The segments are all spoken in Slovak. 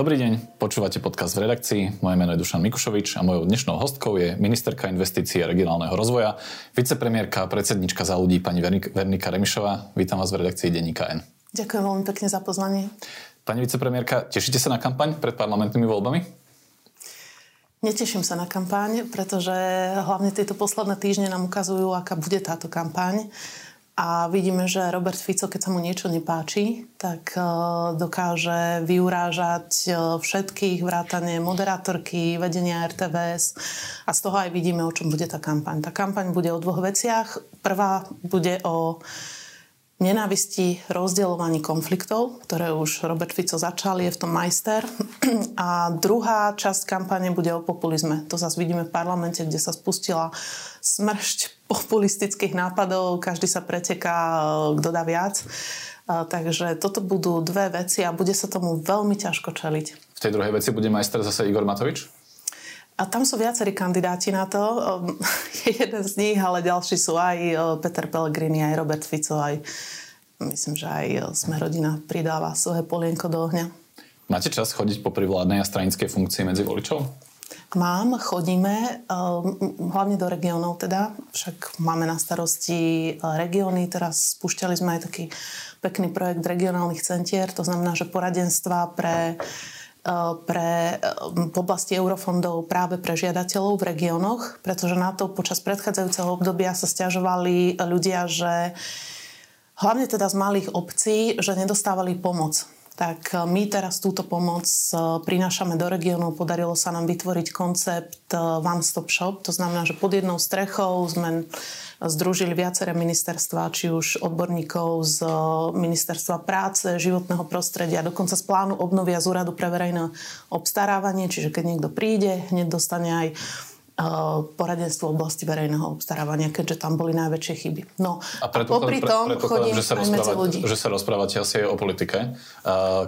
Dobrý deň, počúvate podcast v redakcii. Moje meno je Dušan Mikušovič a mojou dnešnou hostkou je ministerka investícií a regionálneho rozvoja, vicepremiérka a predsednička za ľudí pani Vernika Remišová. Vítam vás v redakcii Denníka N. Ďakujem veľmi pekne za pozvanie. Pani vicepremiérka, tešíte sa na kampaň pred parlamentnými voľbami? Neteším sa na kampaň, pretože hlavne tieto posledné týždne nám ukazujú, aká bude táto kampaň. A vidíme, že Robert Fico, keď sa mu niečo nepáči, tak e, dokáže vyurážať e, všetkých, vrátane moderátorky, vedenia RTVS a z toho aj vidíme, o čom bude tá kampaň. Tá kampaň bude o dvoch veciach. Prvá bude o nenávisti, rozdeľovaní konfliktov, ktoré už Robert Fico začal, je v tom majster. A druhá časť kampane bude o populizme. To zase vidíme v parlamente, kde sa spustila smršť populistických nápadov, každý sa preteká, kto dá viac. Takže toto budú dve veci a bude sa tomu veľmi ťažko čeliť. V tej druhej veci bude majster zase Igor Matovič? A tam sú viacerí kandidáti na to. Je jeden z nich, ale ďalší sú aj Peter Pellegrini, aj Robert Fico, aj myslím, že aj sme rodina pridáva svoje polienko do ohňa. Máte čas chodiť po privládnej a stranickej funkcii medzi voličov? Mám, chodíme, hlavne do regiónov teda, však máme na starosti regióny, teraz spúšťali sme aj taký pekný projekt regionálnych centier, to znamená, že poradenstva pre Eh, pre, eh, v oblasti eurofondov práve pre žiadateľov v regiónoch, pretože na to počas predchádzajúceho obdobia sa stiažovali ľudia, že hlavne teda z malých obcí, že nedostávali pomoc tak e, my teraz túto pomoc e, prinášame do regiónu. Podarilo sa nám vytvoriť koncept e, One Stop Shop, to znamená, že pod jednou strechou sme združili viaceré ministerstva, či už odborníkov z ministerstva práce, životného prostredia, dokonca z plánu obnovia z úradu pre verejné obstarávanie, čiže keď niekto príde, hneď dostane aj poradenstvo v oblasti verejného obstarávania, keďže tam boli najväčšie chyby. No, a, popri tom pre, chodím že sa, aj medzi ľudí. že sa rozprávate asi aj o politike,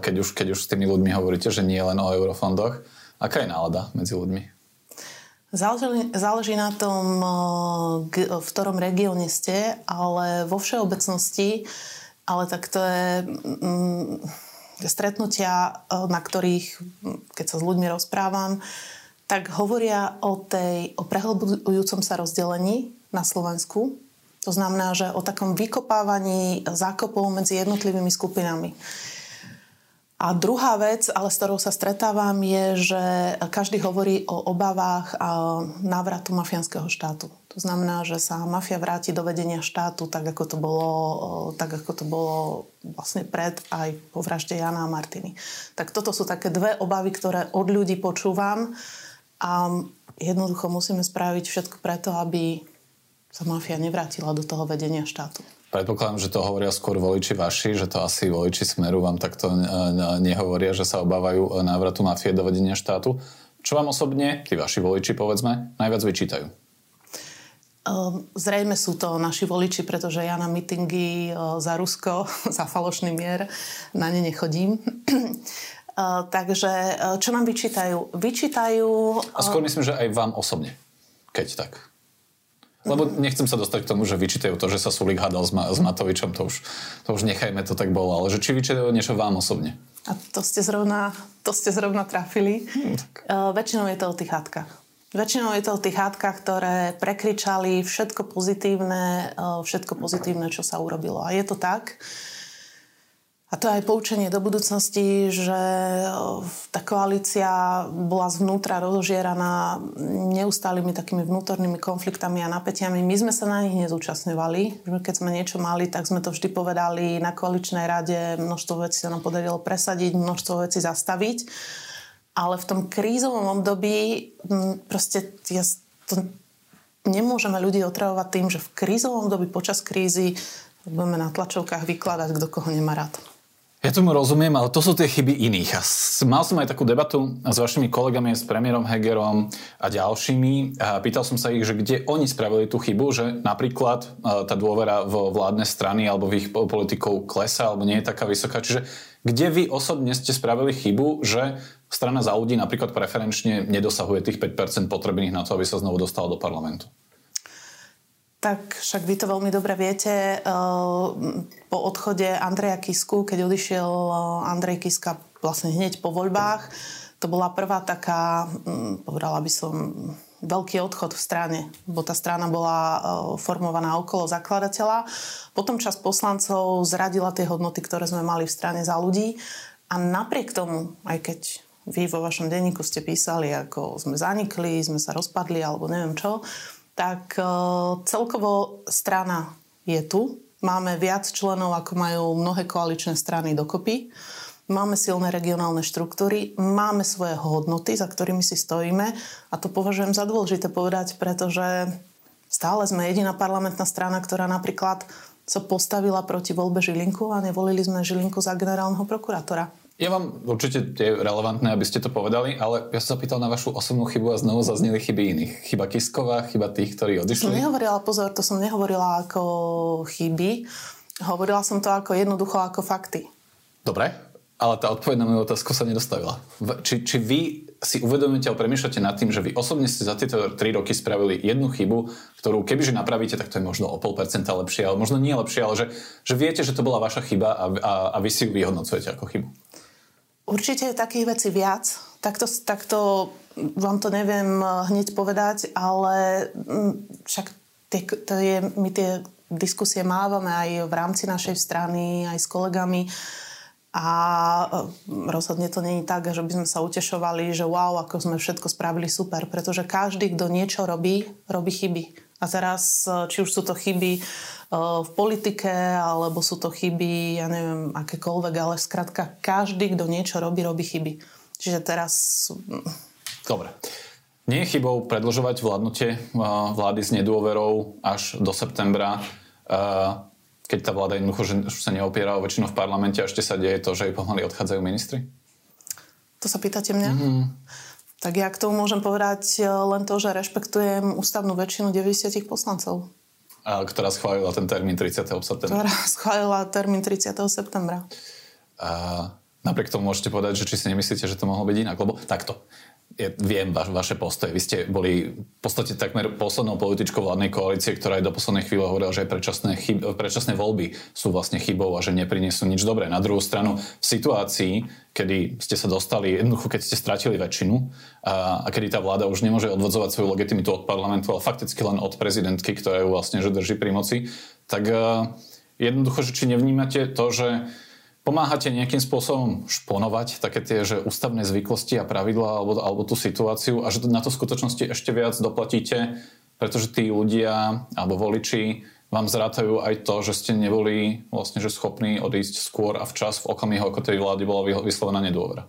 keď už, keď už s tými ľuďmi hovoríte, že nie len o eurofondoch. Aká je nálada medzi ľuďmi? Záleží, záleží na tom, v ktorom regióne ste, ale vo všeobecnosti, ale tak to je mm, stretnutia, na ktorých, keď sa s ľuďmi rozprávam, tak hovoria o, tej, o prehlbujúcom sa rozdelení na Slovensku. To znamená, že o takom vykopávaní zákopov medzi jednotlivými skupinami. A druhá vec, ale s ktorou sa stretávam, je, že každý hovorí o obavách a návratu mafiánskeho štátu. To znamená, že sa mafia vráti do vedenia štátu, tak ako to bolo, tak ako to bolo vlastne pred aj po vražde Jana a Martiny. Tak toto sú také dve obavy, ktoré od ľudí počúvam a jednoducho musíme spraviť všetko preto, aby sa mafia nevrátila do toho vedenia štátu. Predpokladám, že to hovoria skôr voliči vaši, že to asi voliči Smeru vám takto nehovoria, že sa obávajú návratu mafie do vedenia štátu. Čo vám osobne, tí vaši voliči, povedzme, najviac vyčítajú? Ehm, zrejme sú to naši voliči, pretože ja na mítingy za Rusko, za falošný mier, na ne nechodím. Takže čo nám vyčítajú? Vyčítajú... A skôr myslím, že aj vám osobne, keď tak. Lebo nechcem sa dostať k tomu, že vyčítajú to, že sa Sulik hádal s, Ma- s Matovičom, to už, to už nechajme, to tak bolo, ale že či vyčítajú niečo vám osobne. A to ste zrovna, to ste zrovna trafili. Hmm. Uh, väčšinou je to o tých hádkach. Väčšinou je to o tých hádkach, ktoré prekričali všetko pozitívne, uh, všetko pozitívne, čo sa urobilo. A je to tak, a to je aj poučenie do budúcnosti, že tá koalícia bola zvnútra rozožieraná neustálými takými vnútornými konfliktami a napätiami. My sme sa na nich nezúčastňovali. Keď sme niečo mali, tak sme to vždy povedali na koaličnej rade. Množstvo vecí sa nám podarilo presadiť, množstvo vecí zastaviť. Ale v tom krízovom období proste ja to nemôžeme ľudí otravovať tým, že v krízovom období počas krízy budeme na tlačovkách vykladať, kto koho nemá rád. Ja tomu rozumiem, ale to sú tie chyby iných. A mal som aj takú debatu s vašimi kolegami, s premiérom Hegerom a ďalšími. A pýtal som sa ich, že kde oni spravili tú chybu, že napríklad e, tá dôvera v vládne strany alebo v ich politikov klesa alebo nie je taká vysoká. Čiže kde vy osobne ste spravili chybu, že strana za ľudí napríklad preferenčne nedosahuje tých 5% potrebných na to, aby sa znovu dostala do parlamentu? Tak však vy to veľmi dobre viete. Po odchode Andreja Kisku, keď odišiel Andrej Kiska vlastne hneď po voľbách, to bola prvá taká, mm, povedala by som, veľký odchod v strane, bo tá strana bola e, formovaná okolo zakladateľa. Potom čas poslancov zradila tie hodnoty, ktoré sme mali v strane za ľudí a napriek tomu, aj keď vy vo vašom denníku ste písali, ako sme zanikli, sme sa rozpadli alebo neviem čo, tak e, celkovo strana je tu. Máme viac členov, ako majú mnohé koaličné strany dokopy máme silné regionálne štruktúry, máme svoje hodnoty, za ktorými si stojíme a to považujem za dôležité povedať, pretože stále sme jediná parlamentná strana, ktorá napríklad sa postavila proti voľbe Žilinku a nevolili sme Žilinku za generálneho prokurátora. Ja vám určite je relevantné, aby ste to povedali, ale ja som sa pýtal na vašu osobnú chybu a znovu zazneli chyby iných. Chyba Kisková, chyba tých, ktorí odišli. Som nehovorila, pozor, to som nehovorila ako chyby. Hovorila som to ako jednoducho ako fakty. Dobre, ale tá odpoveď na moju otázku sa nedostavila. Či, či vy si uvedomíte a premýšľate nad tým, že vy osobne ste za tieto 3 roky spravili jednu chybu, ktorú kebyže napravíte, tak to je možno o pol percenta lepšie, ale možno nie lepšie, ale že, že viete, že to bola vaša chyba a, a, a vy si ju vyhodnocujete ako chybu. Určite je takých vecí viac. Takto, takto vám to neviem eh, hneď povedať, ale mm, však tie, to je, my tie diskusie mávame aj v rámci našej strany, aj s kolegami. A e, rozhodne to není tak, že by sme sa utešovali, že wow, ako sme všetko spravili super, pretože každý, kto niečo robí, robí chyby. A teraz, e, či už sú to chyby v politike, alebo sú to chyby, ja neviem, akékoľvek, ale skrátka, každý, kto niečo robí, robí chyby. Čiže teraz... Dobre. Nie je chybou predlžovať vládnutie vlády s nedôverou až do septembra keď tá vláda jednoducho že sa neopiera o väčšinu v parlamente a ešte sa deje to, že jej pomaly odchádzajú ministri? To sa pýtate mňa? Mm-hmm. Tak ja k tomu môžem povedať len to, že rešpektujem ústavnú väčšinu 90 poslancov. Ktorá schválila ten termín 30. septembra. Ktorá schválila termín 30. septembra. A napriek tomu môžete povedať, že či si nemyslíte, že to mohlo byť inak. Lebo takto ja viem va, vaše postoje. Vy ste boli v podstate takmer poslednou političkou vládnej koalície, ktorá aj do poslednej chvíle hovorila, že predčasné, chyb, predčasné voľby sú vlastne chybou a že neprinesú nič dobré. Na druhú stranu, v situácii, kedy ste sa dostali, jednoducho keď ste stratili väčšinu a, a kedy tá vláda už nemôže odvodzovať svoju legitimitu od parlamentu, ale fakticky len od prezidentky, ktorá ju vlastne že drží pri moci, tak uh, jednoducho, že či nevnímate to, že Pomáhate nejakým spôsobom šponovať také tie že ústavné zvyklosti a pravidlá alebo, alebo tú situáciu a že na to v skutočnosti ešte viac doplatíte, pretože tí ľudia alebo voliči vám zrátajú aj to, že ste neboli vlastne že schopní odísť skôr a včas v okamihu, ako tej vlády bola vyslovená nedôvera.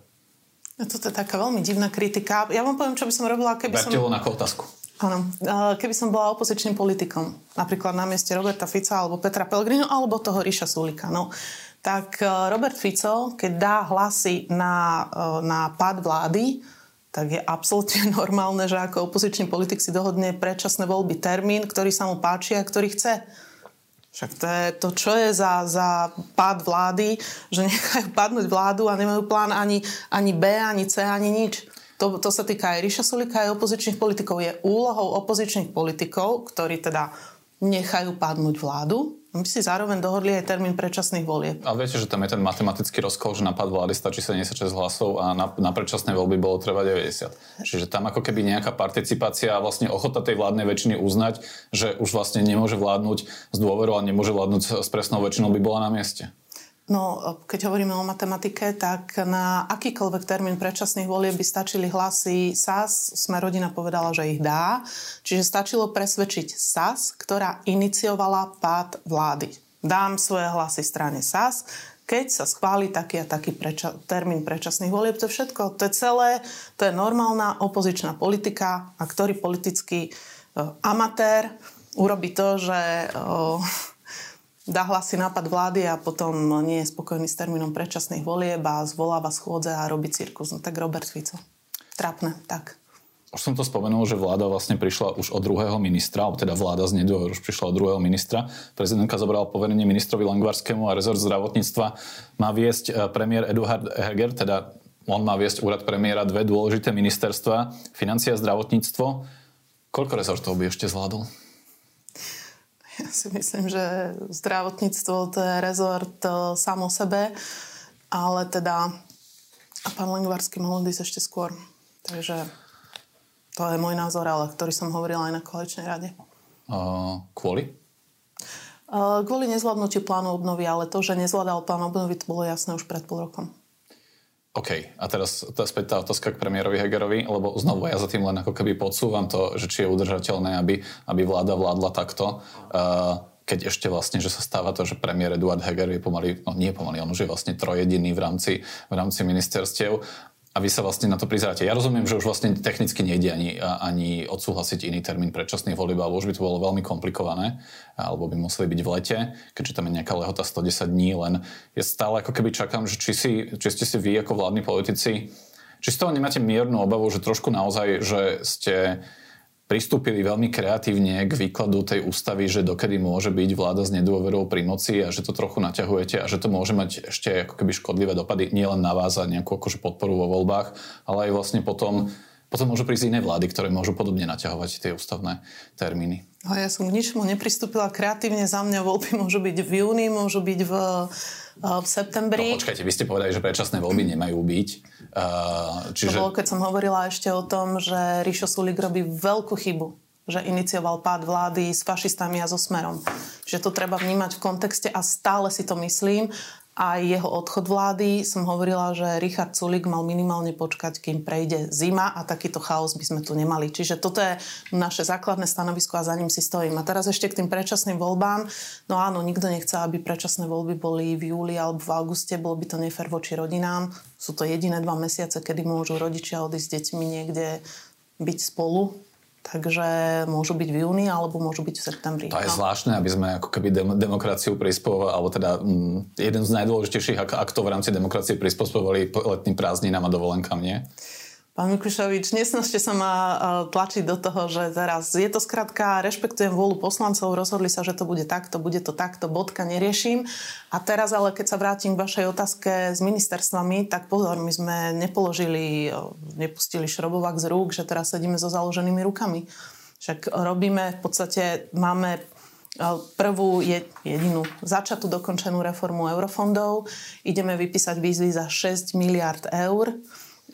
No toto je taká veľmi divná kritika. Ja vám poviem, čo by som robila, keby Berte som... na otázku. Áno, keby som bola opozičným politikom, napríklad na mieste Roberta Fica alebo Petra Pellegrino alebo toho Ríša Sulika. No, tak e, Robert Fico, keď dá hlasy na, e, na pád vlády, tak je absolútne normálne, že ako opozičný politik si dohodne predčasné voľby termín, ktorý sa mu páči a ktorý chce. Však to je to, čo je za, za pád vlády, že nechajú padnúť vládu a nemajú plán ani, ani B, ani C, ani nič. To, to sa týka aj Ríša Sulika, aj opozičných politikov. Je úlohou opozičných politikov, ktorí teda nechajú padnúť vládu, my si zároveň dohodli aj termín predčasných volieb. A viete, že tam je ten matematický rozkol, že na pad vlády stačí 76 hlasov a na, na predčasné voľby bolo treba 90. Čiže tam ako keby nejaká participácia a vlastne ochota tej vládnej väčšiny uznať, že už vlastne nemôže vládnuť z dôveru a nemôže vládnuť s presnou väčšinou by bola na mieste. No, keď hovoríme o matematike, tak na akýkoľvek termín predčasných volieb by stačili hlasy SAS. Sme rodina povedala, že ich dá. Čiže stačilo presvedčiť SAS, ktorá iniciovala pád vlády. Dám svoje hlasy strane SAS, keď sa schváli taký a taký preča- termín predčasných volieb, to je všetko, to je celé, to je normálna opozičná politika a ktorý politický uh, amatér urobí to, že uh, dá hlasy nápad vlády a potom nie je spokojný s termínom predčasných volieb a zvoláva schôdze a robí cirkus. No tak Robert Fico. Trápne, tak. Už som to spomenul, že vláda vlastne prišla už od druhého ministra, alebo teda vláda z nedôver už prišla od druhého ministra. Prezidentka zobrala poverenie ministrovi Langvarskému a rezort zdravotníctva má viesť e, premiér Eduard Heger, teda on má viesť úrad premiéra dve dôležité ministerstva, financia a zdravotníctvo. Koľko rezortov by ešte zvládol? Ja si myslím, že zdravotníctvo to je rezort samo sebe, ale teda a pán Lengvarský mohol ísť ešte skôr. Takže to je môj názor, ale ktorý som hovorila aj na koaličnej rade. Uh, kvôli? Uh, kvôli nezvládnutiu plánu obnovy, ale to, že nezvládal plán obnovy, to bolo jasné už pred pol rokom. OK, a teraz tá späť tá otázka k premiérovi Hegerovi, lebo znovu ja za tým len ako keby podsúvam to, že či je udržateľné, aby, aby vláda vládla takto, uh, keď ešte vlastne, že sa stáva to, že premiér Eduard Heger je pomaly, no nie pomaly, on už je vlastne trojediný v rámci, v rámci ministerstiev a vy sa vlastne na to prizeráte. Ja rozumiem, že už vlastne technicky nejde ani, ani odsúhlasiť iný termín predčasných volieb, alebo už by to bolo veľmi komplikované, alebo by museli byť v lete, keďže tam je nejaká lehota 110 dní, len ja stále ako keby čakám, že či, si, či ste si vy ako vládni politici, či z toho nemáte miernu obavu, že trošku naozaj, že ste pristúpili veľmi kreatívne k výkladu tej ústavy, že dokedy môže byť vláda s nedôverou pri moci a že to trochu naťahujete a že to môže mať ešte ako keby škodlivé dopady nielen na vás a nejakú akože podporu vo voľbách, ale aj vlastne potom, potom môžu prísť iné vlády, ktoré môžu podobne naťahovať tie ústavné termíny. A ja som k ničomu nepristúpila kreatívne. Za mňa voľby môžu byť v júni, môžu byť v, v septembri. No počkajte, vy ste povedali, že predčasné voľby nemajú byť. Uh, čiže... To bolo, keď som hovorila ešte o tom, že Ríšo Sulik robí veľkú chybu že inicioval pád vlády s fašistami a so smerom. Že to treba vnímať v kontexte a stále si to myslím a jeho odchod vlády som hovorila, že Richard Sulik mal minimálne počkať, kým prejde zima a takýto chaos by sme tu nemali. Čiže toto je naše základné stanovisko a za ním si stojím. A teraz ešte k tým predčasným voľbám. No áno, nikto nechce, aby predčasné voľby boli v júli alebo v auguste, bolo by to nefér voči rodinám. Sú to jediné dva mesiace, kedy môžu rodičia odísť s deťmi niekde byť spolu Takže môžu byť v júni alebo môžu byť v septembri. To je no. zvláštne, aby sme ako keby dem- demokraciu prispôsobili, alebo teda m, mm, jeden z najdôležitejších aktov v rámci demokracie prispôsobovali letným prázdninám a dovolenkám, nie? Pán Mikušovič, nesnažte sa ma e, tlačiť do toho, že teraz je to skrátka, rešpektujem vôľu poslancov, rozhodli sa, že to bude takto, bude to takto, bodka, neriešim. A teraz ale, keď sa vrátim k vašej otázke s ministerstvami, tak pozor, my sme nepoložili, e, nepustili šrobovák z rúk, že teraz sedíme so založenými rukami. Však robíme, v podstate máme e, prvú jedinú začatú dokončenú reformu eurofondov. Ideme vypísať výzvy za 6 miliard eur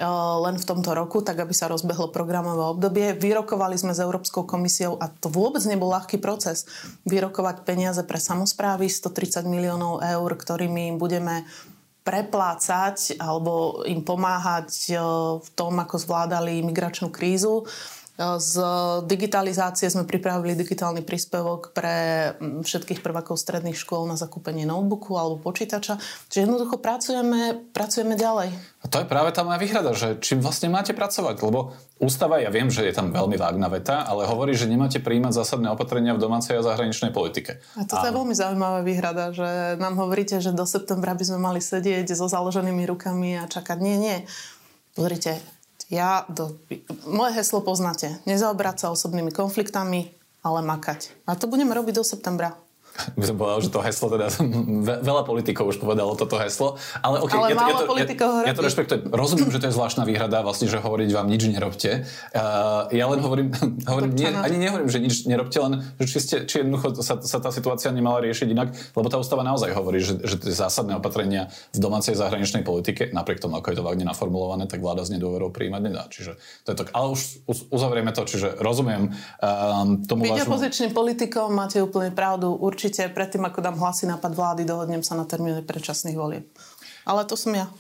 len v tomto roku, tak aby sa rozbehlo programové obdobie. Vyrokovali sme s Európskou komisiou a to vôbec nebol ľahký proces. Vyrokovať peniaze pre samozprávy 130 miliónov eur, ktorými budeme preplácať alebo im pomáhať v tom, ako zvládali migračnú krízu. Z digitalizácie sme pripravili digitálny príspevok pre mm, všetkých prvákov stredných škôl na zakúpenie notebooku alebo počítača. Čiže jednoducho pracujeme, pracujeme ďalej. A to je práve tá moja výhrada, že čím vlastne máte pracovať, lebo ústava, ja viem, že je tam veľmi vágna veta, ale hovorí, že nemáte príjmať zásadné opatrenia v domácej a zahraničnej politike. A toto je veľmi zaujímavá výhrada, že nám hovoríte, že do septembra by sme mali sedieť so založenými rukami a čakať. Nie, nie. Pozrite, ja do... Moje heslo poznáte. Nezaobrať sa osobnými konfliktami, ale makať. A to budeme robiť do septembra by som povedal, že to heslo teda, veľa politikov už povedalo toto heslo, ale okay, ale ja, to, ja, to, ja, ja to rešpektujem. Rozumiem, že to je zvláštna výhrada, vlastne, že hovoriť vám nič nerobte. Uh, ja len hovorím, hovorím nie, ani nehovorím, že nič nerobte, len že či, ste, či jednoducho sa, sa tá situácia nemala riešiť inak, lebo tá ústava naozaj hovorí, že, že tie zásadné opatrenia v domácej zahraničnej politike, napriek tomu, ako je to vágne naformulované, tak vláda s nedôverou príjmať nedá. Čiže to je to, ale už uzavrieme to, čiže rozumiem um, tomu Byť vášmu... opozičným politikom máte úplne pravdu. Určite určite predtým, ako dám hlasy na pad vlády, dohodnem sa na termíne predčasných volieb. Ale to som ja.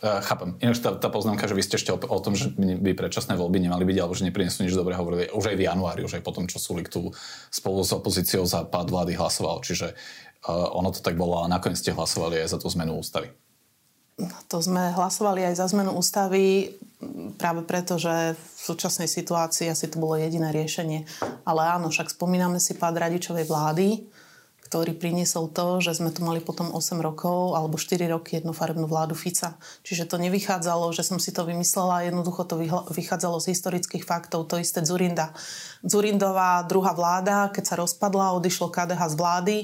Uh, chápem. Ináč tá, tá poznámka, že vy ste ešte o, o tom, že by predčasné voľby nemali byť, alebo že neprinesú nič dobré, hovorili už aj v januári, už aj potom, čo Sulik tu spolu s opozíciou za pád vlády hlasoval. Čiže uh, ono to tak bolo, ale nakoniec ste hlasovali aj za tú zmenu ústavy. To sme hlasovali aj za zmenu ústavy práve preto, že v súčasnej situácii asi to bolo jediné riešenie. Ale áno, však spomíname si pád radičovej vlády, ktorý priniesol to, že sme tu mali potom 8 rokov alebo 4 roky jednofarebnú vládu Fica. Čiže to nevychádzalo, že som si to vymyslela, jednoducho to vychádzalo z historických faktov. To isté Zurinda. Zurindová druhá vláda, keď sa rozpadla, odišlo KDH z vlády,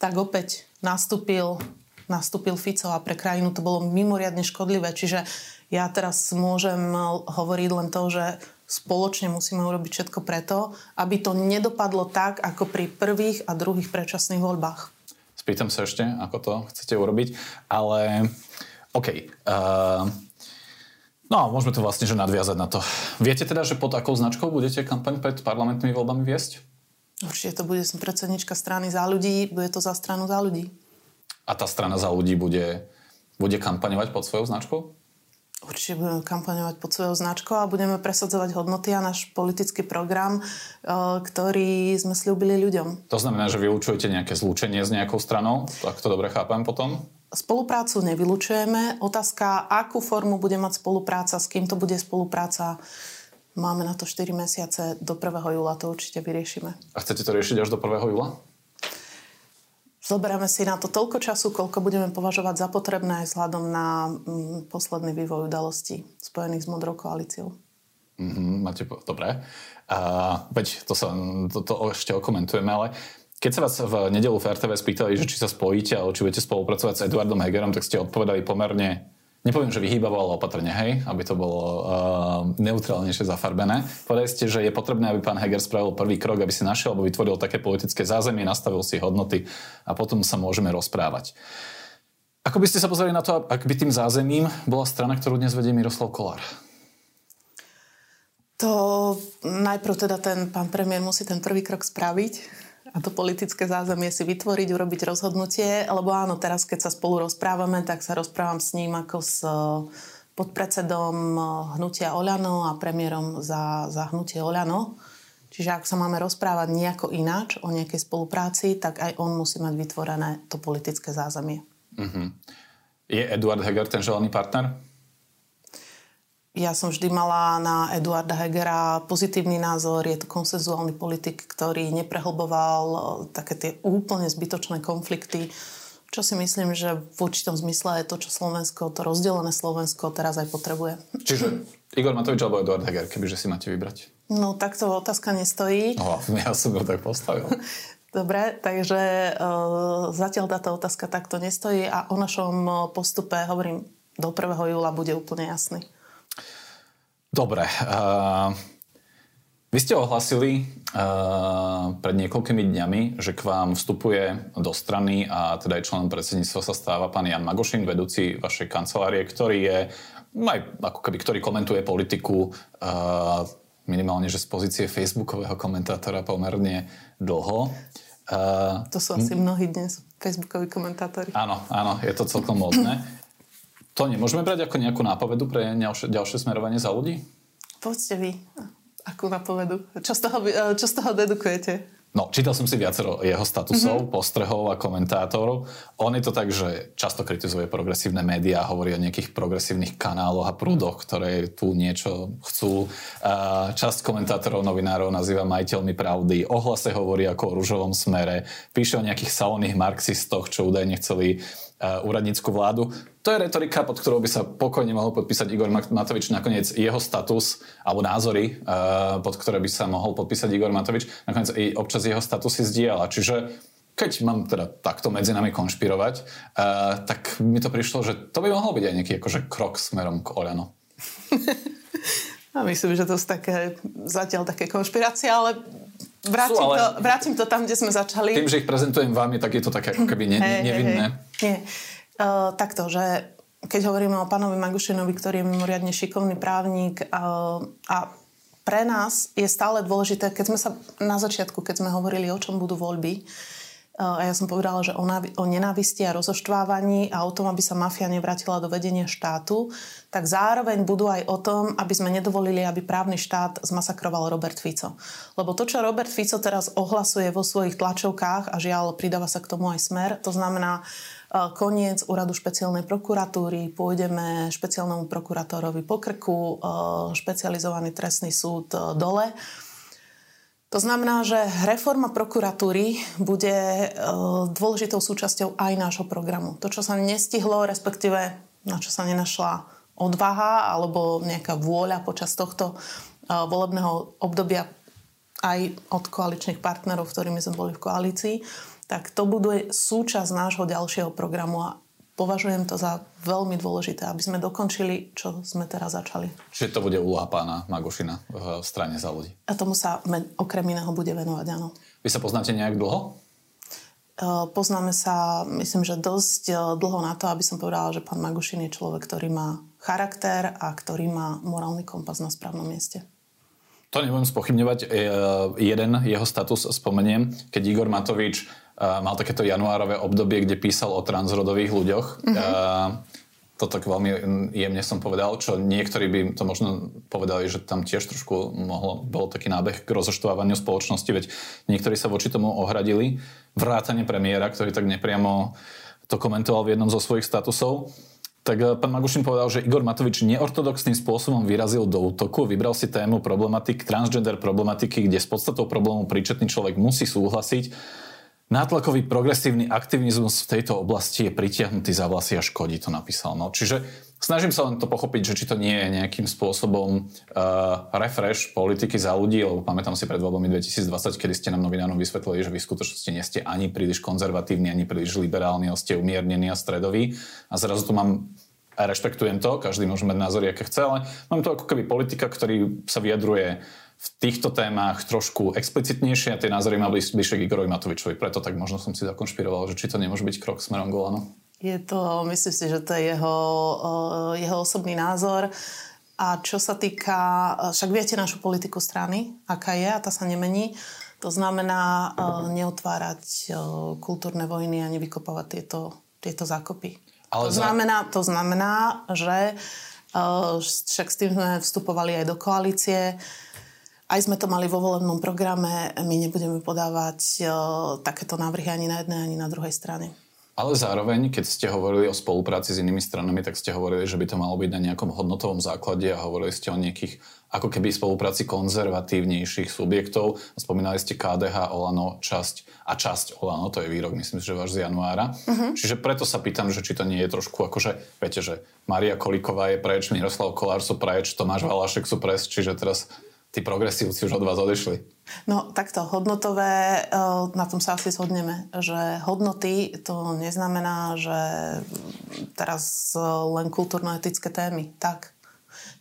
tak opäť nastúpil, nastúpil Fico a pre krajinu to bolo mimoriadne škodlivé. Čiže ja teraz môžem hovoriť len to, že spoločne musíme urobiť všetko preto, aby to nedopadlo tak, ako pri prvých a druhých predčasných voľbách. Spýtam sa ešte, ako to chcete urobiť, ale OK. Uh, no, môžeme to vlastne že nadviazať na to. Viete teda, že pod akou značkou budete kampaň pred parlamentnými voľbami viesť? Určite to bude predsednička strany za ľudí, bude to za stranu za ľudí. A tá strana za ľudí bude, bude kampaňovať pod svojou značkou? Určite budeme kampaňovať pod svojou značkou a budeme presadzovať hodnoty a náš politický program, e, ktorý sme slúbili ľuďom. To znamená, že vylúčujete nejaké zlúčenie s nejakou stranou? Tak to dobre chápem potom? Spoluprácu nevylučujeme. Otázka, akú formu bude mať spolupráca, s kým to bude spolupráca, máme na to 4 mesiace. Do 1. júla to určite vyriešime. A chcete to riešiť až do 1. júla? Zoberieme si na to toľko času, koľko budeme považovať za potrebné vzhľadom na mm, posledný vývoj udalostí spojených s Modrou koalíciou. Mm-hmm, máte, dobre. Uh, veď to, sa, to, to ešte okomentujeme, ale keď sa vás v nedelu v RTV spýtali, že či sa spojíte alebo či budete spolupracovať s Eduardom Hegerom, tak ste odpovedali pomerne nepoviem, že vyhýbavo, ale opatrne, hej, aby to bolo uh, neutrálnejšie zafarbené. Povedali ste, že je potrebné, aby pán Heger spravil prvý krok, aby si našiel alebo vytvoril také politické zázemie, nastavil si hodnoty a potom sa môžeme rozprávať. Ako by ste sa pozreli na to, ak by tým zázemím bola strana, ktorú dnes vedie Miroslav Kolár? To najprv teda ten pán premiér musí ten prvý krok spraviť a to politické zázemie si vytvoriť, urobiť rozhodnutie, lebo áno, teraz keď sa spolu rozprávame, tak sa rozprávam s ním ako s e, podpredsedom e, hnutia Oľano a premiérom za, za hnutie Oľano. Čiže ak sa máme rozprávať nejako ináč o nejakej spolupráci, tak aj on musí mať vytvorené to politické zázemie. Uh-huh. Je Eduard Heger ten želený partner? Ja som vždy mala na Eduarda Hegera pozitívny názor. Je to konsenzuálny politik, ktorý neprehlboval e, také tie úplne zbytočné konflikty, čo si myslím, že v určitom zmysle je to, čo Slovensko, to rozdelené Slovensko teraz aj potrebuje. Čiže Igor Matovič alebo Eduard Heger, kebyže si máte vybrať? No, takto otázka nestojí. No, ja som ho tak postavil. Dobre, takže uh, zatiaľ táto otázka takto nestojí a o našom postupe, hovorím, do 1. júla bude úplne jasný. Dobre. Uh, vy ste ohlasili uh, pred niekoľkými dňami, že k vám vstupuje do strany a teda aj členom predsedníctva sa stáva pán Jan Magošin, vedúci vašej kancelárie, ktorý je aj ako keby, ktorý komentuje politiku uh, minimálne, že z pozície facebookového komentátora pomerne dlho. Uh, to sú asi mnohí dnes, facebookoví komentátori. Áno, áno, je to celkom modné. To nemôžeme brať ako nejakú nápovedu pre ďalšie, ďalšie smerovanie za ľudí? Poďte vy. Akú nápovedu? Čo z toho, čo z toho dedukujete? No, čítal som si viacero jeho statusov, mm-hmm. postrehov a komentátorov. On je to tak, že často kritizuje progresívne médiá, hovorí o nejakých progresívnych kanáloch a prúdoch, ktoré tu niečo chcú. Časť komentátorov, novinárov nazýva majiteľmi pravdy. Ohlase hovorí ako o ružovom smere. Píše o nejakých salónnych marxistoch, čo údajne chceli úradnícku vládu. To je retorika, pod ktorou by sa pokojne mohol podpísať Igor Matovič. Nakoniec jeho status alebo názory, pod ktoré by sa mohol podpísať Igor Matovič, nakoniec i občas jeho statusy zdieľa. Čiže keď mám teda takto medzi nami konšpirovať, tak mi to prišlo, že to by mohol byť aj nejaký akože krok smerom k Oľano. A myslím, že to sú také, zatiaľ také konšpirácie, ale vrátim, Sú, ale... to, vrátim to tam, kde sme začali. Tým, že ich prezentujem vám, tak je to také ako keby ne, hey, nevinné. Hey, hey. Uh, takto, že keď hovoríme o pánovi Magušinovi, ktorý je mimoriadne šikovný právnik uh, a pre nás je stále dôležité, keď sme sa na začiatku, keď sme hovorili, o čom budú voľby, a ja som povedala, že o, o nenávisti a rozoštvávaní a o tom, aby sa mafia nevrátila do vedenia štátu, tak zároveň budú aj o tom, aby sme nedovolili, aby právny štát zmasakroval Robert Fico. Lebo to, čo Robert Fico teraz ohlasuje vo svojich tlačovkách a žiaľ, pridáva sa k tomu aj smer, to znamená e, koniec úradu špeciálnej prokuratúry, pôjdeme špeciálnemu prokurátorovi po krku, e, špecializovaný trestný súd e, dole to znamená, že reforma prokuratúry bude e, dôležitou súčasťou aj nášho programu. To, čo sa nestihlo, respektíve na čo sa nenašla odvaha alebo nejaká vôľa počas tohto e, volebného obdobia aj od koaličných partnerov, ktorými sme boli v koalícii, tak to bude súčasť nášho ďalšieho programu a považujem to za veľmi dôležité, aby sme dokončili, čo sme teraz začali. Čiže to bude úloha pána Magošina v strane za ľudí. A tomu sa okrem iného bude venovať, áno. Vy sa poznáte nejak dlho? Poznáme sa, myslím, že dosť dlho na to, aby som povedala, že pán Magušin je človek, ktorý má charakter a ktorý má morálny kompas na správnom mieste. To nebudem spochybňovať. Jeden jeho status spomeniem, keď Igor Matovič mal takéto januárové obdobie, kde písal o transrodových ľuďoch. Mm-hmm. To tak veľmi jemne som povedal, čo niektorí by to možno povedali, že tam tiež trošku mohlo, bol taký nábeh k rozoštvávaniu spoločnosti, veď niektorí sa voči tomu ohradili. Vrátane premiéra, ktorý tak nepriamo to komentoval v jednom zo svojich statusov. Tak eh, pán Magušin povedal, že Igor Matovič neortodoxným spôsobom vyrazil do útoku, vybral si tému problematik, transgender problematiky, kde s podstatou problému príčetný človek musí súhlasiť Nátlakový progresívny aktivizmus v tejto oblasti je pritiahnutý za vlasy a škodí, to napísal. No, čiže snažím sa len to pochopiť, že či to nie je nejakým spôsobom uh, refresh politiky za ľudí, lebo pamätám si pred voľbami 2020, kedy ste nám novinárom vysvetlili, že vy v skutočnosti nie ste ani príliš konzervatívni, ani príliš liberálni, ale ste umiernení a stredoví. A zrazu tu mám a rešpektujem to, každý môže mať názory, aké chce, ale mám to ako keby politika, ktorý sa vyjadruje v týchto témach trošku explicitnejšie a tie názory mali bližšie k Igorovi Matovičovi. Preto tak možno som si zakonšpiroval, že či to nemôže byť krok smerom Golanu. Je to, myslím si, že to je jeho, jeho osobný názor. A čo sa týka, však viete našu politiku strany, aká je a tá sa nemení. To znamená neotvárať kultúrne vojny a nevykopávať tieto, tieto zákopy. Ale to, za... znamená, to znamená, že však s tým sme vstupovali aj do koalície, aj sme to mali vo volebnom programe, my nebudeme podávať o, takéto návrhy ani na jednej, ani na druhej strane. Ale zároveň, keď ste hovorili o spolupráci s inými stranami, tak ste hovorili, že by to malo byť na nejakom hodnotovom základe a hovorili ste o nejakých ako keby spolupráci konzervatívnejších subjektov. Spomínali ste KDH, Olano, časť a časť Olano, to je výrok, myslím, že váš z januára. Uh-huh. Čiže preto sa pýtam, že či to nie je trošku akože, viete, že Maria Kolíková je preč, Miroslav Kolár sú preč, Tomáš Valašek sú preč, čiže teraz tí progresívci už od vás odešli? No takto, hodnotové, eh, na tom sa asi shodneme, že hodnoty to neznamená, že teraz eh, len kultúrno-etické témy. Tak.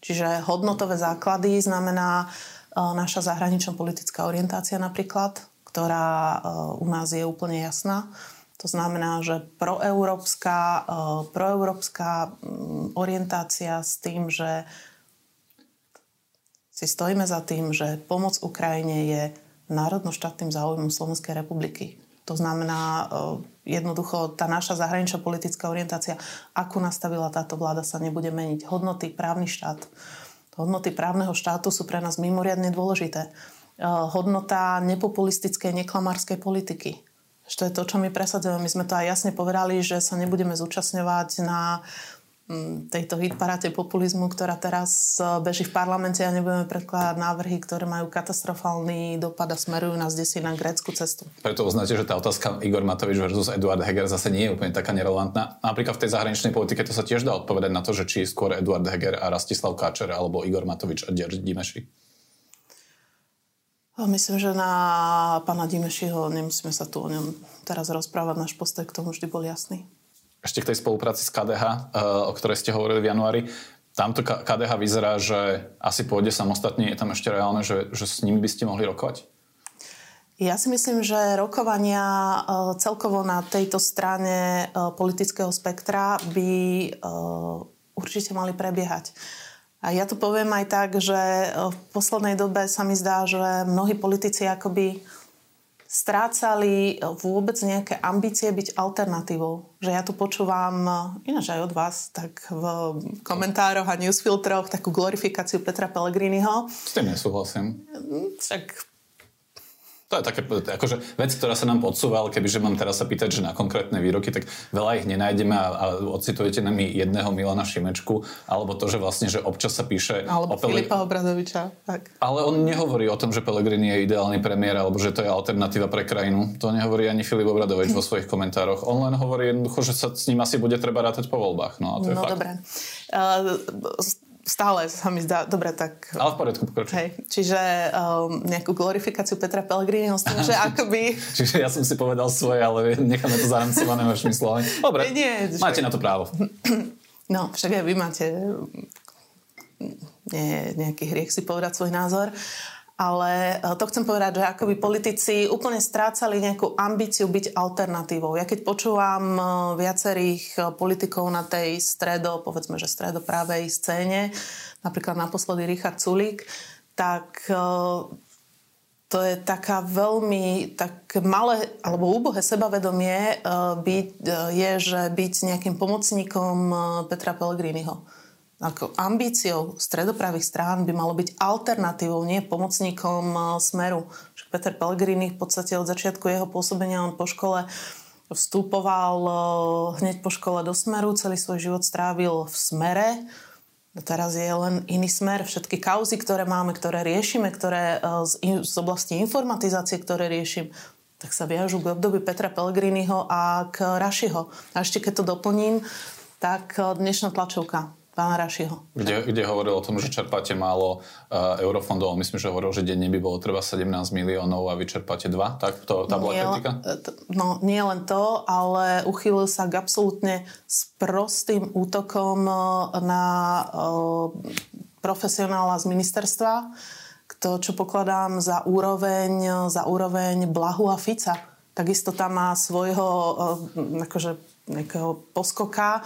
Čiže hodnotové základy znamená eh, naša zahranično-politická orientácia napríklad, ktorá u nás je úplne jasná. To znamená, že proeurópska, proeurópska mm, orientácia s tým, že si stojíme za tým, že pomoc Ukrajine je národno-štátnym záujmom Slovenskej republiky. To znamená, e, jednoducho tá naša zahraničná politická orientácia, ako nastavila táto vláda, sa nebude meniť. Hodnoty, právny štát. Hodnoty právneho štátu sú pre nás mimoriadne dôležité. E, hodnota nepopulistickej, neklamárskej politiky. To je to, čo my presadzujeme. My sme to aj jasne povedali, že sa nebudeme zúčastňovať na Mm, tejto hitparáte populizmu, ktorá teraz e, beží v parlamente a nebudeme predkladať návrhy, ktoré majú katastrofálny dopad a smerujú nás desi na grécku cestu. Preto uznáte, že tá otázka Igor Matovič versus Eduard Heger zase nie je úplne taká nerelevantná. Napríklad v tej zahraničnej politike to sa tiež dá odpovedať na to, že či skôr Eduard Heger a Rastislav Káčer alebo Igor Matovič a Dierž Dimeši. Myslím, že na pána Dimešiho nemusíme sa tu o ňom teraz rozprávať. Náš postoj k tomu vždy bol jasný ešte k tej spolupráci s KDH, eh, o ktorej ste hovorili v januári. Tamto KDH vyzerá, že asi pôjde samostatne. Je tam ešte reálne, že, že s nimi by ste mohli rokovať? Ja si myslím, že rokovania eh, celkovo na tejto strane eh, politického spektra by určite mali prebiehať. A ja to poviem aj tak, že v poslednej dobe sa mi zdá, že mnohí politici akoby strácali vôbec nejaké ambície byť alternatívou. Že ja tu počúvam, ináč aj od vás, tak v komentároch a newsfiltroch takú glorifikáciu Petra Pellegriniho. S tým nesúhlasím. Však to je také, akože vec, ktorá sa nám podsúva, ale kebyže mám teraz sa pýtať, že na konkrétne výroky, tak veľa ich nenájdeme a, a ocitujete nám jedného Milana Šimečku, alebo to, že vlastne, že občas sa píše... Alebo o. Filipa Obradoviča, tak. Ale on nehovorí o tom, že Pelegrini je ideálny premiér, alebo že to je alternatíva pre krajinu. To nehovorí ani Filip Obradovič vo svojich komentároch. On len hovorí jednoducho, že sa s ním asi bude treba rátať po voľbách. No, a to je no fakt. dobre. Uh, stále sa mi zdá, dobre, tak... Ale v poriadku, pokračuj. Hej, čiže um, nejakú glorifikáciu Petra Pellegriniho s tým, že akoby... čiže ja som si povedal svoje, ale necháme to zaramcované vašimi slovami. Dobre, Nie, máte na to právo. No, však aj vy máte nie nejaký hriech si povedať svoj názor. Ale e, to chcem povedať, že akoby politici úplne strácali nejakú ambíciu byť alternatívou. Ja keď počúvam e, viacerých e, politikov na tej stredo, povedzme, že stredopravej scéne, napríklad naposledy Richard Sulík, tak to je taká veľmi tak malé alebo úbohé sebavedomie byť, je, že byť nejakým pomocníkom Petra Pellegriniho ako ambíciou stredopravých strán by malo byť alternatívou, nie pomocníkom e, smeru. Však Peter Pellegrini v podstate od začiatku jeho pôsobenia on po škole vstupoval e, hneď po škole do smeru, celý svoj život strávil v smere. Teraz je len iný smer. Všetky kauzy, ktoré máme, ktoré riešime, ktoré e, z, oblasti informatizácie, ktoré riešim, tak sa viažu k období Petra Pellegriniho a k Rašiho. A ešte keď to doplním, tak dnešná tlačovka pána Rašiho. Kde, kde hovoril o tom, že čerpáte málo uh, eurofondov, myslím, že hovoril, že denne by bolo treba 17 miliónov a vy čerpáte 2, tak to, tá bola nie, kritika? E, no nie len to, ale uchýlil sa k absolútne sprostým útokom e, na uh, profesionála z ministerstva, to, čo pokladám za úroveň, za úroveň Blahu a Fica. Takisto tam má svojho uh, akože, nejakého poskoka,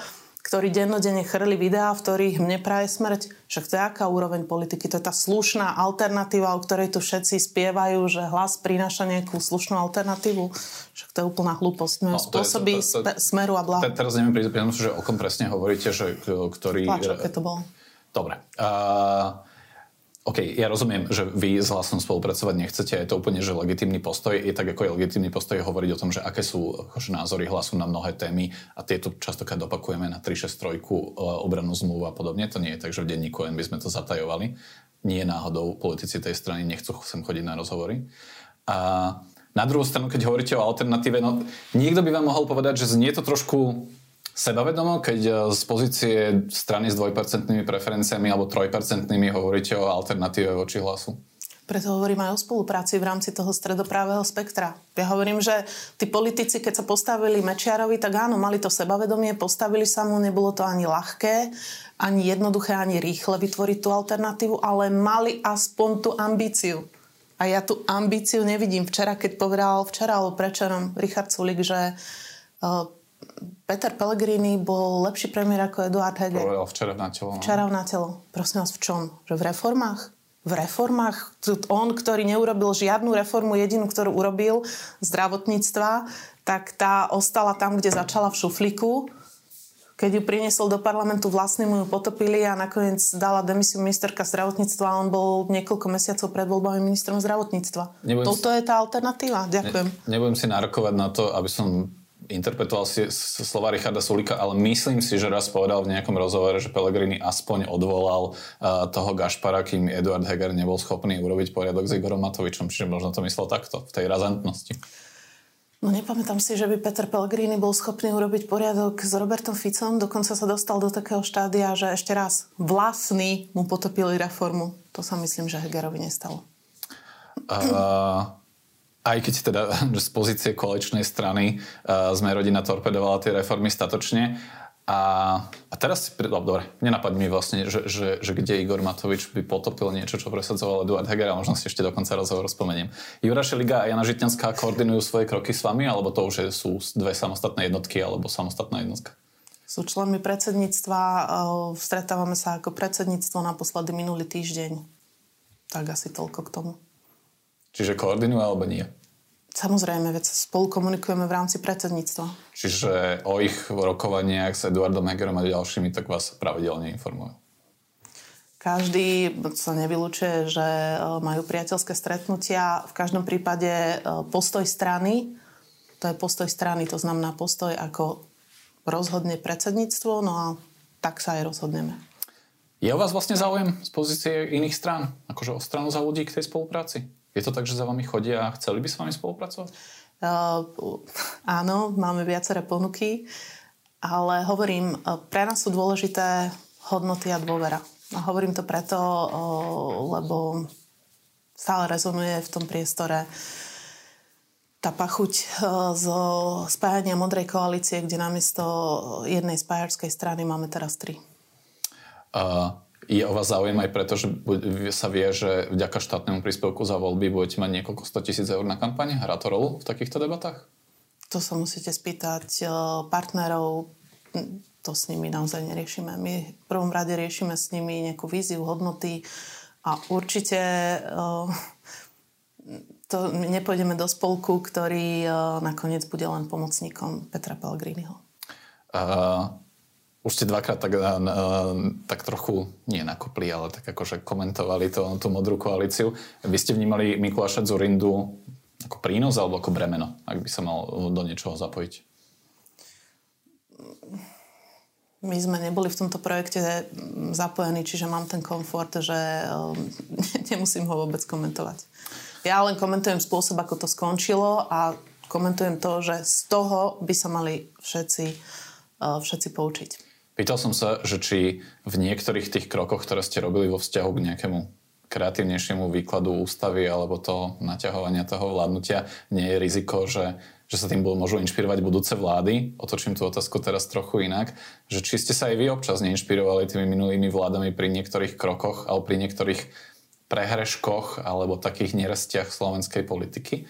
ktorí dennodenne chrli videá, v ktorých mne praje smrť. Však to je aká úroveň politiky? To je tá slušná alternatíva, o ktorej tu všetci spievajú, že hlas prináša nejakú slušnú alternatívu. Však to je úplná hlúposť. No, spôsobí to, to, to, smeru a blahu. Teraz neviem pri že o kom presne hovoríte, že ktorý... Tlačovke to bolo. Dobre. Uh, OK, ja rozumiem, že vy s hlasom spolupracovať nechcete, je to úplne že legitímny postoj. Je tak, ako je legitímny postoj hovoriť o tom, že aké sú akože, názory hlasu na mnohé témy a tieto častokrát opakujeme na 363 e, obranú zmluvu a podobne. To nie je tak, že v denníku by sme to zatajovali. Nie náhodou politici tej strany nechcú sem chodiť na rozhovory. A na druhú stranu, keď hovoríte o alternatíve, no niekto by vám mohol povedať, že znie to trošku sebavedomo, keď e, z pozície strany s dvojpercentnými preferenciami alebo trojpercentnými hovoríte o alternatíve voči hlasu? Preto hovorím aj o spolupráci v rámci toho stredoprávého spektra. Ja hovorím, že tí politici, keď sa postavili Mečiarovi, tak áno, mali to sebavedomie, postavili sa mu, nebolo to ani ľahké, ani jednoduché, ani rýchle vytvoriť tú alternatívu, ale mali aspoň tú ambíciu. A ja tú ambíciu nevidím. Včera, keď povedal, včera alebo prečerom Richard Sulik, že uh, Peter Pellegrini bol lepší premiér ako Eduard Heger. Povedal včera na telo. No. Včera na telo. Prosím vás, v čom? Že v reformách? V reformách? On, ktorý neurobil žiadnu reformu, jedinú, ktorú urobil zdravotníctva, tak tá ostala tam, kde začala v šuflíku. Keď ju priniesol do parlamentu vlastne mu ju potopili a nakoniec dala demisiu ministerka zdravotníctva a on bol niekoľko mesiacov pred voľbami ministrom zdravotníctva. Nebudem Toto si... je tá alternatíva. Ďakujem. Ne, nebudem si nárokovať na to, aby som interpretoval si slova Richarda Sulika, ale myslím si, že raz povedal v nejakom rozhovore, že Pellegrini aspoň odvolal uh, toho Gašpara, kým Eduard Heger nebol schopný urobiť poriadok s Igorom Matovičom, čiže možno to myslel takto, v tej razantnosti. No nepamätám si, že by Peter Pellegrini bol schopný urobiť poriadok s Robertom Ficom, dokonca sa dostal do takého štádia, že ešte raz vlastní mu potopili reformu. To sa myslím, že Hegerovi nestalo. Uh, aj keď teda z pozície koaličnej strany uh, sme rodina torpedovala tie reformy statočne. A, a teraz si, no, dobre, nenapadne mi vlastne, že, že, že kde Igor Matovič by potopil niečo, čo presadzoval Eduard Heger a možno si ešte dokonca rozhovor spomeniem. Jura Šeliga a Jana Žitňanská koordinujú svoje kroky s vami, alebo to už sú dve samostatné jednotky, alebo samostatná jednotka? Sú členmi predsedníctva, stretávame sa ako predsedníctvo naposledy minulý týždeň. Tak asi toľko k tomu. Čiže koordinujú alebo nie? Samozrejme, veď spolu komunikujeme v rámci predsedníctva. Čiže o ich rokovaniach s Eduardom Hegerom a ďalšími tak vás pravidelne informujú? Každý sa nevylučuje, že e, majú priateľské stretnutia. V každom prípade e, postoj strany, to je postoj strany, to znamená postoj ako rozhodne predsedníctvo, no a tak sa aj rozhodneme. Je o vás vlastne záujem z pozície iných strán? Akože o stranu za ľudí k tej spolupráci? Je to tak, že za vami chodia a chceli by s vami spolupracovať? Uh, áno, máme viaceré ponuky, ale hovorím, pre nás sú dôležité hodnoty a dôvera. A hovorím to preto, lebo stále rezonuje v tom priestore tá pachuť zo spájania Modrej koalície, kde namiesto jednej spájarskej strany máme teraz tri. Uh, je o vás záujem aj preto, že sa vie, že vďaka štátnemu príspevku za voľby budete mať niekoľko 100 tisíc eur na kampane? Hrá to rolu v takýchto debatách? To sa musíte spýtať eh, partnerov. To s nimi naozaj neriešime. My v prvom rade riešime s nimi nejakú víziu, hodnoty a určite eh, to nepôjdeme do spolku, ktorý eh, nakoniec bude len pomocníkom Petra Pellegriniho. Uh, už ste dvakrát tak, uh, tak trochu, nie nakopli, ale tak akože komentovali to, tú modrú koalíciu. Vy ste vnímali Mikuláša Zurindu ako prínos alebo ako bremeno, ak by sa mal do niečoho zapojiť? My sme neboli v tomto projekte zapojení, čiže mám ten komfort, že nemusím ho vôbec komentovať. Ja len komentujem spôsob, ako to skončilo a komentujem to, že z toho by sa mali všetci, všetci poučiť. Pýtal som sa, že či v niektorých tých krokoch, ktoré ste robili vo vzťahu k nejakému kreatívnejšiemu výkladu ústavy alebo to naťahovania toho vládnutia, nie je riziko, že, že sa tým môžu inšpirovať budúce vlády. Otočím tú otázku teraz trochu inak. Že či ste sa aj vy občas neinšpirovali tými minulými vládami pri niektorých krokoch alebo pri niektorých prehreškoch alebo takých nerestiach slovenskej politiky.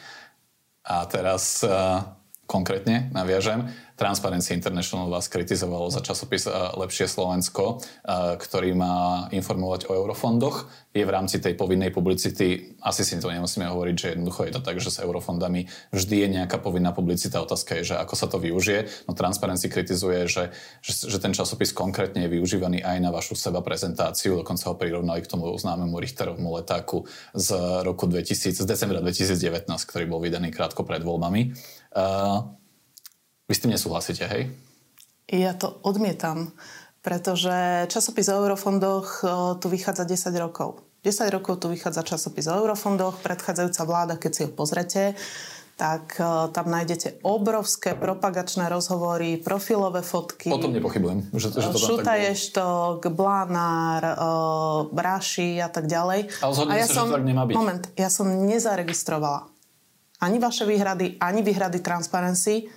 A teraz uh, konkrétne naviažem. Transparency International vás kritizovalo za časopis e, Lepšie Slovensko, e, ktorý má informovať o eurofondoch. Je v rámci tej povinnej publicity, asi si to nemusíme hovoriť, že jednoducho je to tak, že s eurofondami vždy je nejaká povinná publicita. Otázka je, že ako sa to využije. No Transparency kritizuje, že, že, že ten časopis konkrétne je využívaný aj na vašu seba prezentáciu, dokonca ho prirovnali k tomu známemu Richterovmu letáku z roku 2000, z decembra 2019, ktorý bol vydaný krátko pred voľbami. Uh, vy s tým nesúhlasíte, hej? Ja to odmietam, pretože časopis o eurofondoch tu vychádza 10 rokov. 10 rokov tu vychádza časopis o eurofondoch, predchádzajúca vláda, keď si ho pozrete, tak tam nájdete obrovské propagačné rozhovory, profilové fotky. O tom nepochybujem. Že, že to Šutaještok, Blánár, Bráši a tak ďalej. Ale a ja sa, som, že to tak nemá byť. Moment, ja som nezaregistrovala ani vaše výhrady, ani výhrady Transparency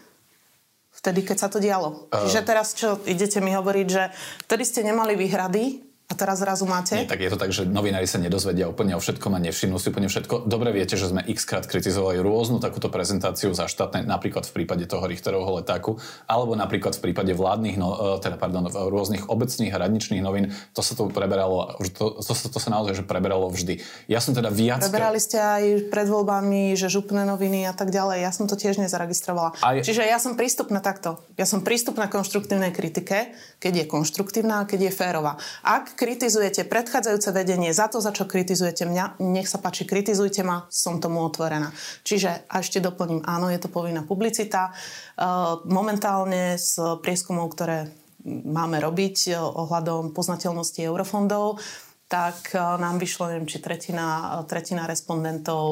vtedy, keď sa to dialo. Uh, Čiže teraz čo, idete mi hovoriť, že vtedy ste nemali výhrady, a teraz zrazu máte? Nie, tak je to tak, že novinári sa nedozvedia úplne o všetkom a nevšimnú si úplne všetko. Dobre viete, že sme x krát kritizovali rôznu takúto prezentáciu za štátne, napríklad v prípade toho Richterovho letáku, alebo napríklad v prípade vládnych, no, e, teda pardon, rôznych obecných a radničných novín. To sa to preberalo, to, to, to, to sa naozaj že preberalo vždy. Ja som teda viac... Preberali ste aj pred voľbami, že župné noviny a tak ďalej. Ja som to tiež nezaregistrovala. Aj... Čiže ja som prístupná takto. Ja som prístupná konštruktívnej kritike, keď je konštruktívna a keď je férová. Ak kritizujete predchádzajúce vedenie za to, za čo kritizujete mňa, nech sa páči, kritizujte ma, som tomu otvorená. Čiže, a ešte doplním, áno, je to povinná publicita. E, momentálne z prieskumov, ktoré máme robiť e, ohľadom poznateľnosti eurofondov, tak e, nám vyšlo, neviem, či tretina, tretina respondentov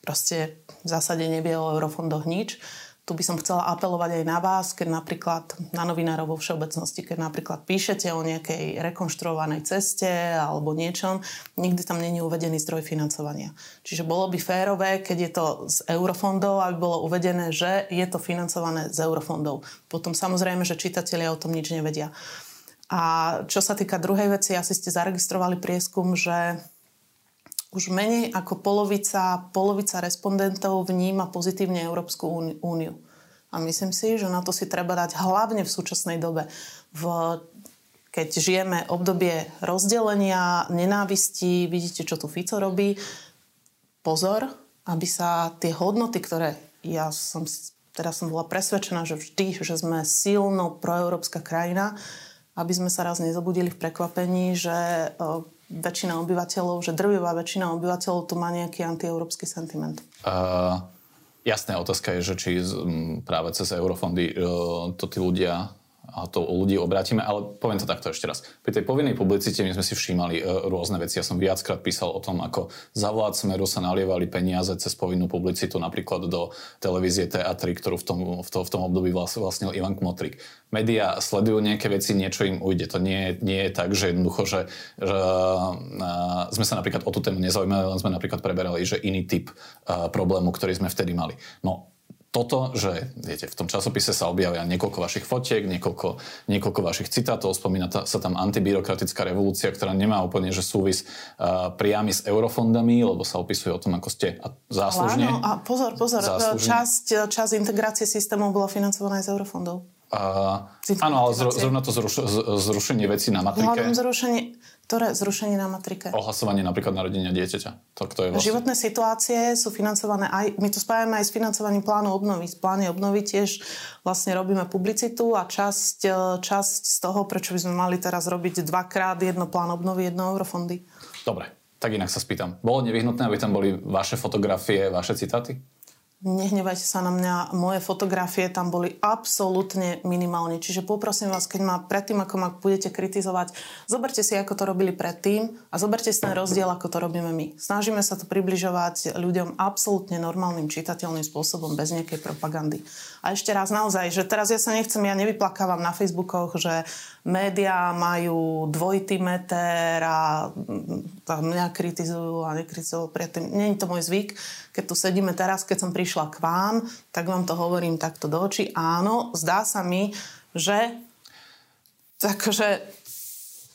proste v zásade nevie o eurofondoch nič tu by som chcela apelovať aj na vás, keď napríklad na novinárov vo všeobecnosti, keď napríklad píšete o nejakej rekonštruovanej ceste alebo niečom, nikdy tam není uvedený zdroj financovania. Čiže bolo by férové, keď je to z eurofondov, aby bolo uvedené, že je to financované z eurofondov. Potom samozrejme, že čitatelia o tom nič nevedia. A čo sa týka druhej veci, asi ste zaregistrovali prieskum, že už menej ako polovica, polovica respondentov vníma pozitívne Európsku úniu. A myslím si, že na to si treba dať hlavne v súčasnej dobe. V, keď žijeme obdobie rozdelenia, nenávisti, vidíte, čo tu Fico robí, pozor, aby sa tie hodnoty, ktoré ja som, teda som bola presvedčená, že vždy, že sme silno proeurópska krajina, aby sme sa raz nezobudili v prekvapení, že väčšina obyvateľov, že drvivá väčšina obyvateľov tu má nejaký antieurópsky sentiment? Uh, jasná otázka je, že či práve cez eurofondy uh, to tí ľudia a to u ľudí obrátime, ale poviem to takto ešte raz. Pri tej povinnej publicite my sme si všímali e, rôzne veci. Ja som viackrát písal o tom, ako za vlád Smeru sa nalievali peniaze cez povinnú publicitu napríklad do televízie teatry, ktorú v tom, v, to, v tom období vlastnil Ivan Kmotrik. Media sledujú nejaké veci, niečo im ujde. To nie, nie je tak, že jednoducho, že, že uh, sme sa napríklad o tú tému nezaujímali, len sme napríklad preberali, že iný typ uh, problému, ktorý sme vtedy mali. No, toto, že viete, v tom časopise sa objavia niekoľko vašich fotiek, niekoľko, niekoľko vašich citátov, spomína ta, sa tam antibyrokratická revolúcia, ktorá nemá úplne že súvis uh, priamy s eurofondami, lebo sa opisuje o tom, ako ste a záslužne. Áno, a pozor, pozor, záslužne. časť, časť integrácie systémov bola financovaná aj z eurofondov. Uh, áno, ale zrovna to zruš, zrušenie vecí na matrike. Hlavne zrušenie, ktoré zrušenie na matrike? Ohlasovanie napríklad narodenia dieťaťa. To, kto je vlastne... Životné situácie sú financované aj, my to spájame aj s financovaním plánu obnovy. Z plány obnovy tiež vlastne robíme publicitu a časť, e, časť z toho, prečo by sme mali teraz robiť dvakrát jedno plán obnovy, jedno eurofondy. Dobre, tak inak sa spýtam. Bolo nevyhnutné, aby tam boli vaše fotografie, vaše citáty? Nehnevajte sa na mňa, moje fotografie tam boli absolútne minimálne. Čiže poprosím vás, keď ma predtým, ako ma budete kritizovať, zoberte si, ako to robili predtým a zoberte si ten rozdiel, ako to robíme my. Snažíme sa to približovať ľuďom absolútne normálnym, čitateľným spôsobom, bez nejakej propagandy. A ešte raz naozaj, že teraz ja sa nechcem, ja nevyplakávam na Facebookoch, že médiá majú dvojitý meter a tam mňa kritizujú a nekritizujú predtým. Je to môj zvyk. Keď tu sedíme teraz, keď som prišla k vám, tak vám to hovorím takto do očí. Áno, zdá sa mi, že takže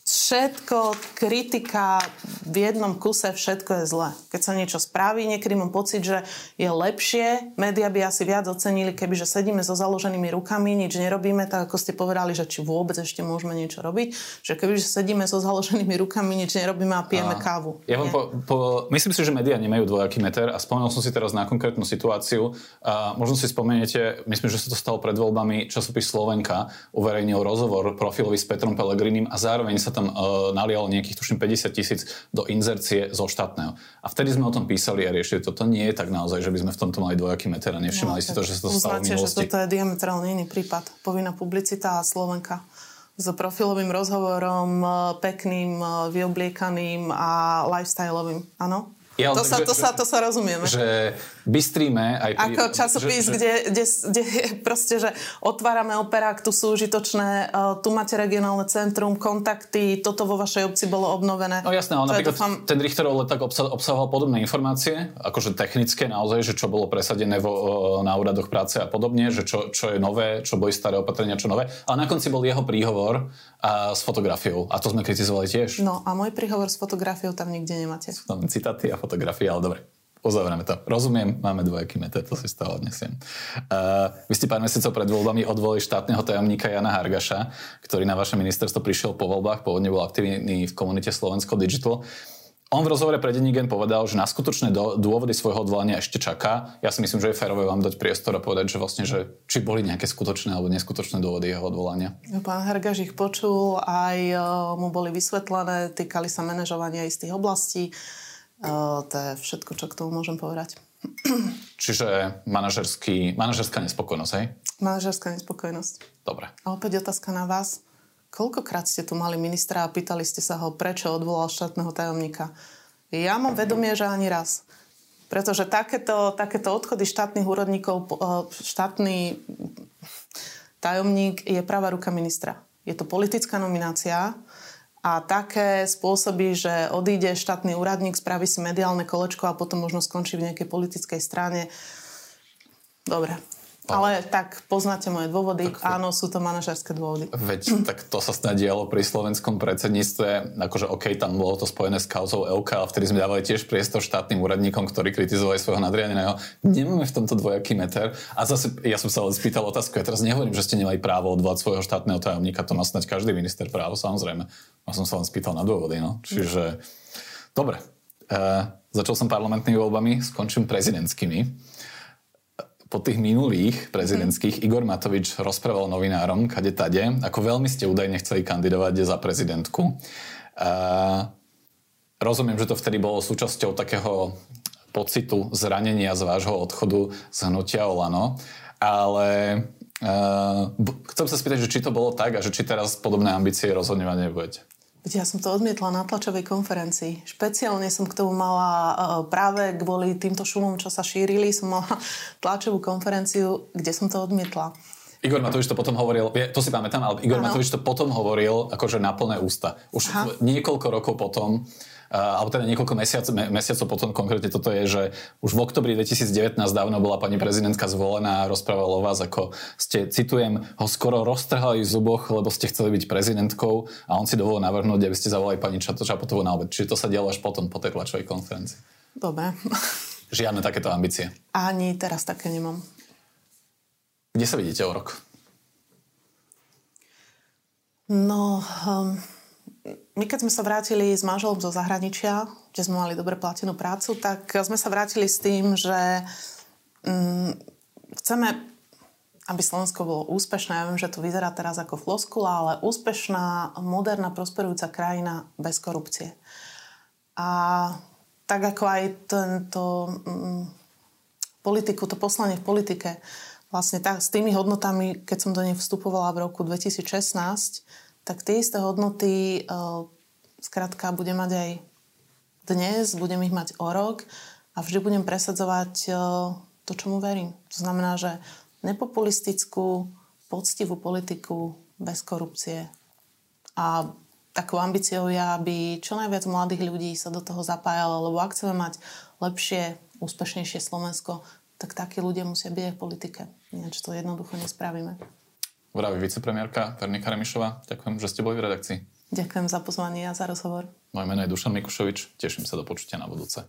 všetko, kritika v jednom kuse, všetko je zlé. Keď sa niečo spraví, niekedy mám pocit, že je lepšie, média by asi viac ocenili, keby že sedíme so založenými rukami, nič nerobíme, tak ako ste povedali, že či vôbec ešte môžeme niečo robiť, že keby že sedíme so založenými rukami, nič nerobíme a pijeme a, kávu. Ja vám po, po, myslím si, že médiá nemajú dvojaký meter a spomenul som si teraz na konkrétnu situáciu. A možno si spomeniete, myslím, že sa to stalo pred voľbami, časopis Slovenka uverejnil rozhovor profilový s Petrom Pelegrinim a zároveň sa tam uh, nalialo nejakých, tuším, 50 tisíc do inzercie zo štátneho. A vtedy sme o tom písali a riešili to. To nie je tak naozaj, že by sme v tomto mali dvojaký meter a nevšimali no, si to, že sa to stalo v minulosti. že toto je diametrálne iný prípad. Povinná publicita a Slovenka s profilovým rozhovorom, e, pekným, e, vyobliekaným a lifestyleovým. Áno? Ja, to, sa, to, že, sa, to sa rozumieme. Že bystríme aj... Pri, Ako časopis, že, kde, kde, kde je proste, že otvárame operák, tu sú užitočné, uh, tu máte regionálne centrum, kontakty, toto vo vašej obci bolo obnovené. No jasné, ale napríklad dúfam... ten Richterov leták obsahoval podobné informácie, akože technické naozaj, že čo bolo presadené vo, uh, na úradoch práce a podobne, že čo, čo je nové, čo boli staré opatrenia, čo nové. Ale na konci bol jeho príhovor a s fotografiou. A to sme kritizovali tiež. No a môj príhovor s fotografiou tam nikde nemáte. Sú tam citáty a fotografie, ale dobre. Uzavrieme to. Rozumiem, máme dvojaký meter, to si stále odnesiem. Uh, vy ste pár mesiacov pred voľbami odvolili štátneho tajomníka Jana Hargaša, ktorý na vaše ministerstvo prišiel po voľbách, pôvodne bol aktívny v komunite Slovensko Digital. On v rozhovore pre Denigen povedal, že na skutočné dôvody svojho odvolania ešte čaká. Ja si myslím, že je férové vám dať priestor a povedať, že vlastne, že či boli nejaké skutočné alebo neskutočné dôvody jeho odvolania. No, pán Hergaž ich počul, aj e, mu boli vysvetlené, týkali sa manažovania istých oblastí. To je všetko, čo k tomu môžem povedať. Čiže manažerská nespokojnosť, hej? Manažerská nespokojnosť. Dobre. A opäť otázka na vás. Koľkokrát ste tu mali ministra a pýtali ste sa ho, prečo odvolal štátneho tajomníka? Ja mám vedomie, že ani raz. Pretože takéto, takéto odchody štátnych úrodníkov, štátny tajomník je pravá ruka ministra. Je to politická nominácia a také spôsoby, že odíde štátny úradník, spraví si mediálne kolečko a potom možno skončí v nejakej politickej strane. Dobre, ale tak poznáte moje dôvody. Tak, Áno, sú to manažerské dôvody. Veď tak to sa snad dialo pri slovenskom predsedníctve. Akože OK, tam bolo to spojené s kauzou LK, ale vtedy sme dávali tiež priestor štátnym úradníkom, ktorí kritizovali svojho nadriadeného. Nemáme v tomto dvojaký meter. A zase, ja som sa ale spýtal otázku, ja teraz nehovorím, že ste nemali právo odvolať svojho štátneho tajomníka, to má snať každý minister právo, samozrejme. Ja som sa len spýtal na dôvody, no. Čiže, dobre. Uh, začal som parlamentnými voľbami, skončím prezidentskými po tých minulých prezidentských Igor Matovič rozprával novinárom, kade tade, ako veľmi ste údajne chceli kandidovať za prezidentku. A rozumiem, že to vtedy bolo súčasťou takého pocitu zranenia z vášho odchodu z hnutia Olano, ale uh, chcem sa spýtať, že či to bolo tak a že či teraz podobné ambície rozhodne mať Ja som to odmietla na tlačovej konferencii. Špeciálne som k tomu mala e, práve kvôli týmto šumom, čo sa šírili, som mala tlačovú konferenciu, kde som to odmietla. Igor Matovič to potom hovoril, to si pamätám, ale Igor ano. Matovič to potom hovoril akože na plné ústa. Už Aha. niekoľko rokov potom alebo teda niekoľko mesiac, mesiacov potom konkrétne toto je, že už v oktobri 2019 dávno bola pani prezidentka zvolená a rozprávala o vás, ako ste, citujem, ho skoro roztrhali v zuboch, lebo ste chceli byť prezidentkou a on si dovolil navrhnúť, aby ste zavolali pani Čapotovú na obed. Čiže to sa dialo až potom, po tej tlačovej konferencii. Dobre. Žiadne takéto ambície. Ani teraz také nemám. Kde sa vidíte o rok? No, um, my keď sme sa vrátili s manželom zo zahraničia, kde sme mali dobre platenú prácu, tak sme sa vrátili s tým, že um, chceme, aby Slovensko bolo úspešné. Ja viem, že to vyzerá teraz ako floskula, ale úspešná, moderná, prosperujúca krajina bez korupcie. A tak ako aj tento um, politiku, to poslanie v politike, vlastne tak, s tými hodnotami, keď som do nej vstupovala v roku 2016, tak tie isté hodnoty uh, skrátka budem mať aj dnes, budem ich mať o rok a vždy budem presadzovať uh, to, čomu verím. To znamená, že nepopulistickú, poctivú politiku bez korupcie. A takou ambíciou je, aby čo najviac mladých ľudí sa do toho zapájalo, lebo ak chceme mať lepšie, úspešnejšie Slovensko, tak takí ľudia musia byť aj v politike. Ináč to jednoducho nespravíme. Vraví vicepremiérka Vernika Remišová. Ďakujem, že ste boli v redakcii. Ďakujem za pozvanie a za rozhovor. Moje meno je Dušan Mikušovič. Teším sa do počutia na budúce.